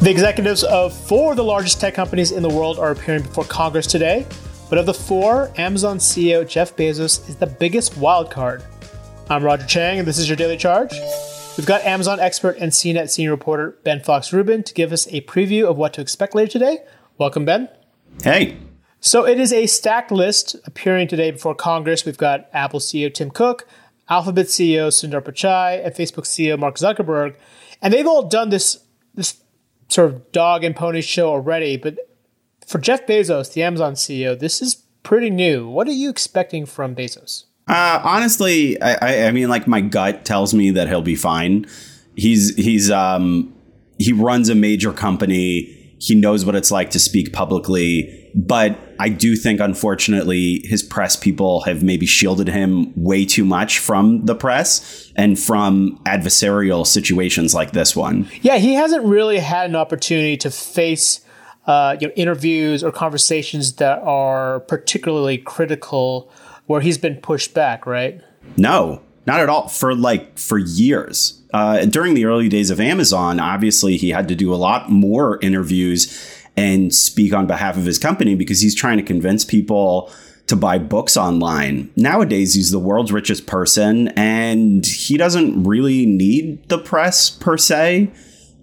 The executives of four of the largest tech companies in the world are appearing before Congress today. But of the four, Amazon CEO Jeff Bezos is the biggest wild card. I'm Roger Cheng, and this is your Daily Charge. We've got Amazon expert and CNET senior reporter Ben Fox Rubin to give us a preview of what to expect later today. Welcome, Ben. Hey. So it is a stacked list appearing today before Congress. We've got Apple CEO Tim Cook, Alphabet CEO Sundar Pichai, and Facebook CEO Mark Zuckerberg, and they've all done this this sort of dog and pony show already. But for Jeff Bezos, the Amazon CEO, this is pretty new. What are you expecting from Bezos? Uh, honestly, I, I mean, like my gut tells me that he'll be fine. He's he's um he runs a major company. He knows what it's like to speak publicly but I do think, unfortunately, his press people have maybe shielded him way too much from the press and from adversarial situations like this one. Yeah, he hasn't really had an opportunity to face uh, you know, interviews or conversations that are particularly critical where he's been pushed back, right? No, not at all. For like for years. Uh, during the early days of Amazon, obviously he had to do a lot more interviews and speak on behalf of his company because he's trying to convince people to buy books online. Nowadays, he's the world's richest person and he doesn't really need the press per se.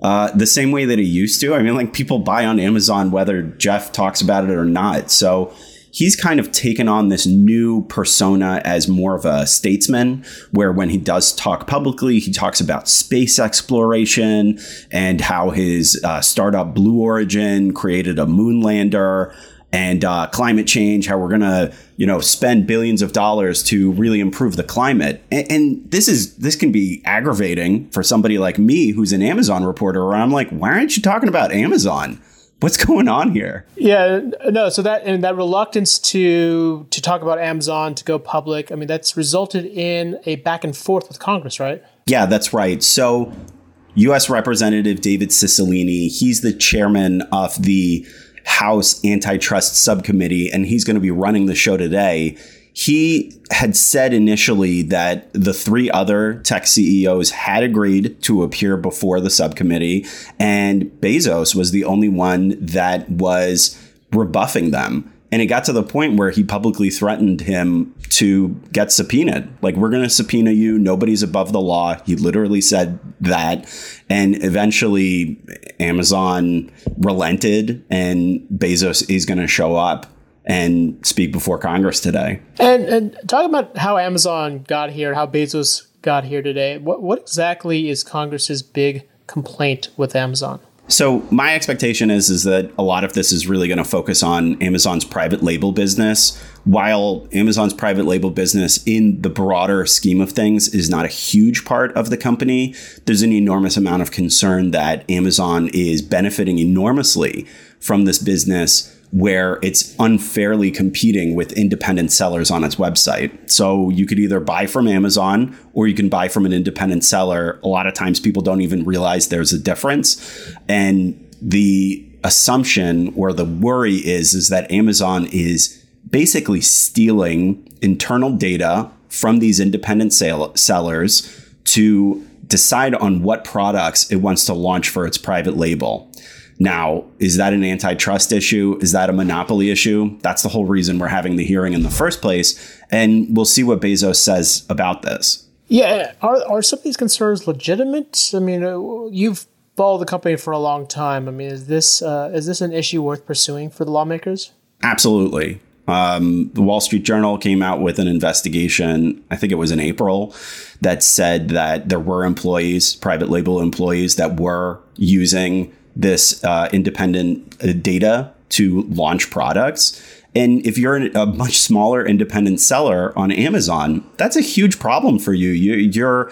Uh, the same way that he used to. I mean, like people buy on Amazon whether Jeff talks about it or not. So he's kind of taken on this new persona as more of a statesman, where when he does talk publicly, he talks about space exploration and how his uh, startup Blue Origin created a moon lander and uh, climate change, how we're gonna, you know, spend billions of dollars to really improve the climate. And, and, this is this can be aggravating for somebody like me, who's an Amazon reporter. Where I'm like, why aren't you talking about Amazon? What's going on here? Yeah, no. So that and that reluctance to to talk about Amazon to go public. I mean, that's resulted in a back and forth with Congress, right? Yeah, that's right. So, U.S. Representative David Cicilline, he's the chairman of the House Antitrust Subcommittee, and he's going to be running the show today he had said initially that the three other tech CEOs had agreed to appear before the subcommittee, and Bezos was the only one that was rebuffing them. And it got to the point where he publicly threatened him to get subpoenaed. Like, we're going to subpoena you. Nobody's above the law. He literally said that. And eventually, Amazon relented, and Bezos is going to show up and speak before Congress today. And and talk about how Amazon got here, how Bezos got here today. What what exactly is Congress's big complaint with Amazon? So my expectation is is that a lot of this is really going to focus on Amazon's private label business. While Amazon's private label business in the broader scheme of things is not a huge part of the company, there's an enormous amount of concern that Amazon is benefiting enormously from this business where it's unfairly competing with independent sellers on its website. So you could either buy from Amazon or you can buy from an independent seller. A lot of times people don't even realize there's a difference. And the assumption or the worry is is that Amazon is basically stealing internal data from these independent sale- sellers to decide on what products it wants to launch for its private label. Now, is that an antitrust issue? Is that a monopoly issue? That's the whole reason we're having the hearing in the first place. And we'll see what Bezos says about this. Yeah. Are, are some of these concerns legitimate? I mean, uh, you've followed the company for a long time. I mean, is this, uh, is this an issue worth pursuing for the lawmakers? Absolutely. Um, the Wall Street Journal came out with an investigation, I think it was in April, that said that there were employees, private label employees, that were using this uh, independent uh, data to launch products. And if you're a much smaller independent seller on Amazon, that's a huge problem for you. You're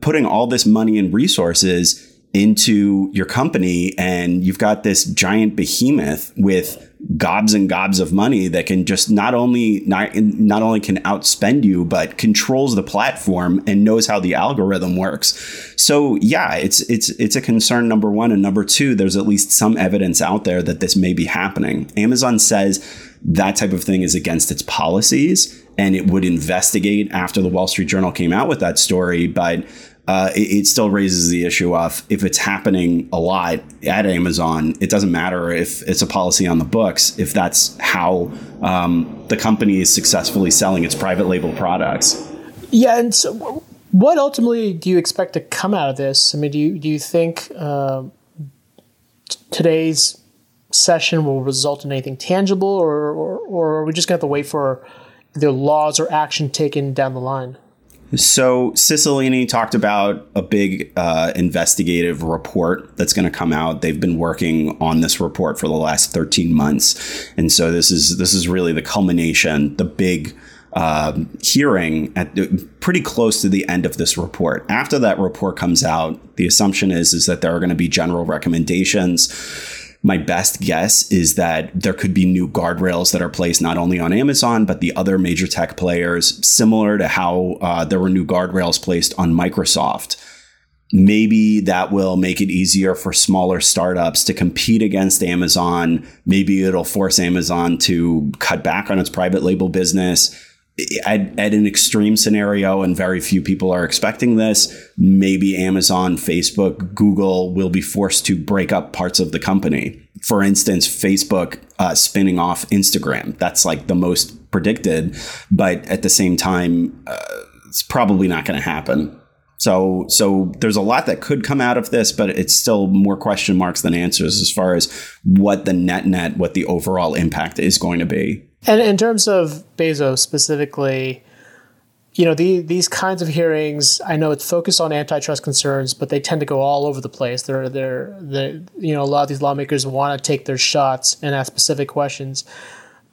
putting all this money and resources into your company, and you've got this giant behemoth with gobs and gobs of money that can just not only not, not only can outspend you but controls the platform and knows how the algorithm works. So yeah it's it's it's a concern number one. And number two there's at least some evidence out there that this may be happening. Amazon says that type of thing is against its policies and it would investigate after the wall street journal came out with that story. But uh, it, it, still raises the issue of if it's happening a lot at Amazon, it doesn't matter if it's a policy on the books, if that's how um, the company is successfully selling its private label products. Yeah, and so what ultimately do you expect to come out of this? I mean, do you do you think uh, today's session will result in anything tangible, or, or, or are we just going to have to wait for either laws or action taken down the line? So Cicilline talked about a big uh, investigative report that's going to come out. They've been working on this report for the last 13 months, and so this is this is really the culmination, the big um, hearing at pretty close to the end of this report. After that report comes out, the assumption is is that there are going to be general recommendations my best guess is that there could be new guardrails that are placed not only on Amazon, but the other major tech players, similar to how uh, there were new guardrails placed on Microsoft. Maybe that will make it easier for smaller startups to compete against Amazon. Maybe it'll force Amazon to cut back on its private label business at, at, an extreme scenario, and very few people are expecting this, maybe Amazon, Facebook, Google will be forced to break up parts of the company. For instance, Facebook uh, spinning off Instagram. That's like the most predicted, but at the same time, uh, it's probably not going to happen. So, so there's a lot that could come out of this, but it's still more question marks than answers as far as what the net net, what the overall impact is going to be. And in terms of Bezos specifically, you know, the, these kinds of hearings, I know it's focused on antitrust concerns, but they tend to go all over the place. They're, they're, they you know, a lot of these lawmakers want to take their shots and ask specific questions.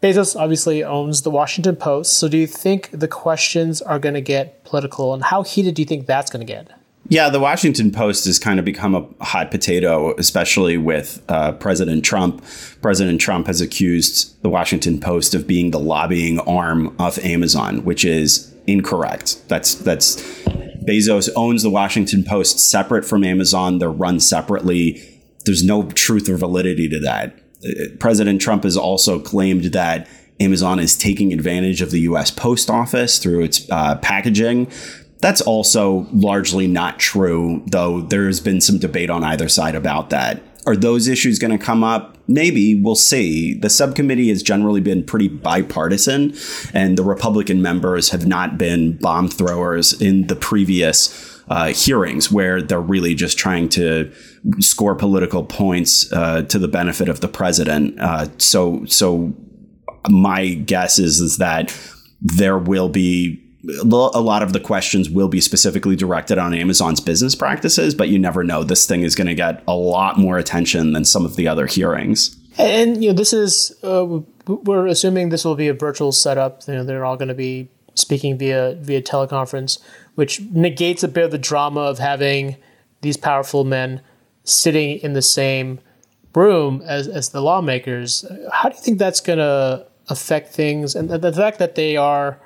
Bezos obviously owns the Washington Post. So do you think the questions are going to get political and how heated do you think that's going to get? Yeah, the Washington Post has kind of become a hot potato, especially with uh, President Trump. President Trump has accused the Washington Post of being the lobbying arm of Amazon, which is incorrect. That's that's Bezos owns the Washington Post separate from Amazon. They're run separately. There's no truth or validity to that. President Trump has also claimed that Amazon is taking advantage of the U.S. Post Office through its uh, packaging. That's also largely not true, though there's been some debate on either side about that. Are those issues going to come up? Maybe we'll see. The subcommittee has generally been pretty bipartisan, and the Republican members have not been bomb throwers in the previous uh, hearings where they're really just trying to score political points uh, to the benefit of the president. Uh, so, so my guess is is that there will be a lot of the questions will be specifically directed on Amazon's business practices, but you never know. This thing is going to get a lot more attention than some of the other hearings. And you know, this is uh, we're assuming this will be a virtual setup. You know, they're all going to be speaking via via teleconference, which negates a bit of the drama of having these powerful men sitting in the same room as as the lawmakers. How do you think that's going to affect things? And the fact that they are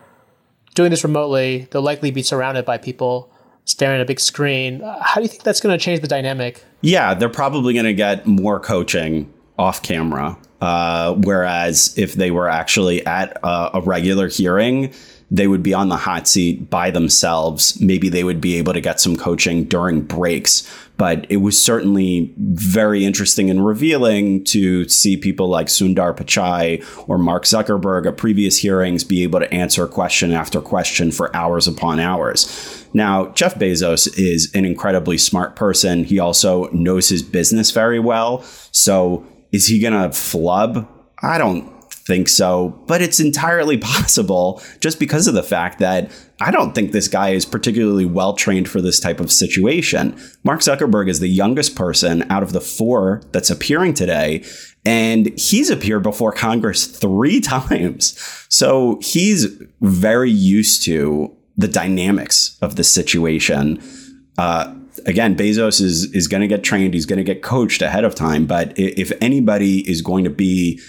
doing this remotely, they'll likely be surrounded by people staring at a big screen. How do you think that's going to change the dynamic? Yeah, they're probably going to get more coaching off camera. Uh, whereas if they were actually at a, a regular hearing, they would be on the hot seat by themselves. Maybe they would be able to get some coaching during breaks. But it was certainly very interesting and revealing to see people like Sundar Pichai or Mark Zuckerberg at previous hearings be able to answer question after question for hours upon hours. Now, Jeff Bezos is an incredibly smart person. He also knows his business very well. So is he going to flub? I don't think so, but it's entirely possible just because of the fact that I don't think this guy is particularly well trained for this type of situation. Mark Zuckerberg is the youngest person out of the four that's appearing today, and he's appeared before Congress three times. So he's very used to the dynamics of the situation. Uh, again, Bezos is is going to get trained. He's going to get coached ahead of time. But if anybody is going to be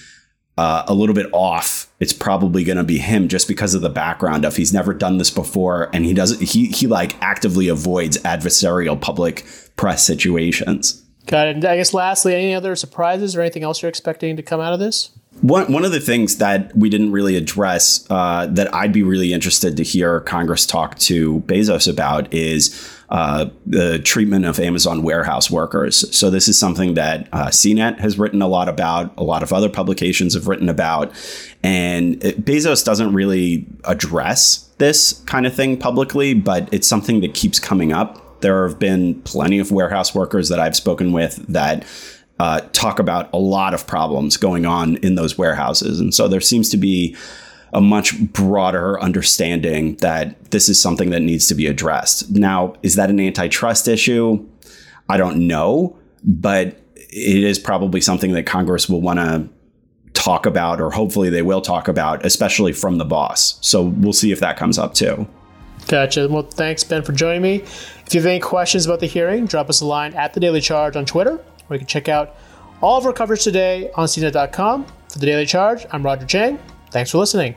uh, a little bit off, it's probably going to be him just because of the background of he's never done this before and he doesn't he he like actively avoids adversarial public press situations. Got it. And I guess lastly, any other surprises or anything else you're expecting to come out of this? One, one of the things that we didn't really address uh, that I'd be really interested to hear Congress talk to Bezos about is uh, the treatment of Amazon warehouse workers. So this is something that uh, CNET has written a lot about. A lot of other publications have written about, and it, Bezos doesn't really address this kind of thing publicly, but it's something that keeps coming up. There have been plenty of warehouse workers that I've spoken with that uh, talk about a lot of problems going on in those warehouses. And so there seems to be a much broader understanding that this is something that needs to be addressed. Now, is that an antitrust issue? I don't know, but it is probably something that Congress will want to talk about, or hopefully they will talk about, especially from the boss. So we'll see if that comes up too. Gotcha. Well, thanks, Ben, for joining me. If you have any questions about the hearing, drop us a line at the Daily Charge on Twitter or you can check out all of our coverage today on CNET.com. For the Daily Charge, I'm Roger Cheng. Thanks for listening.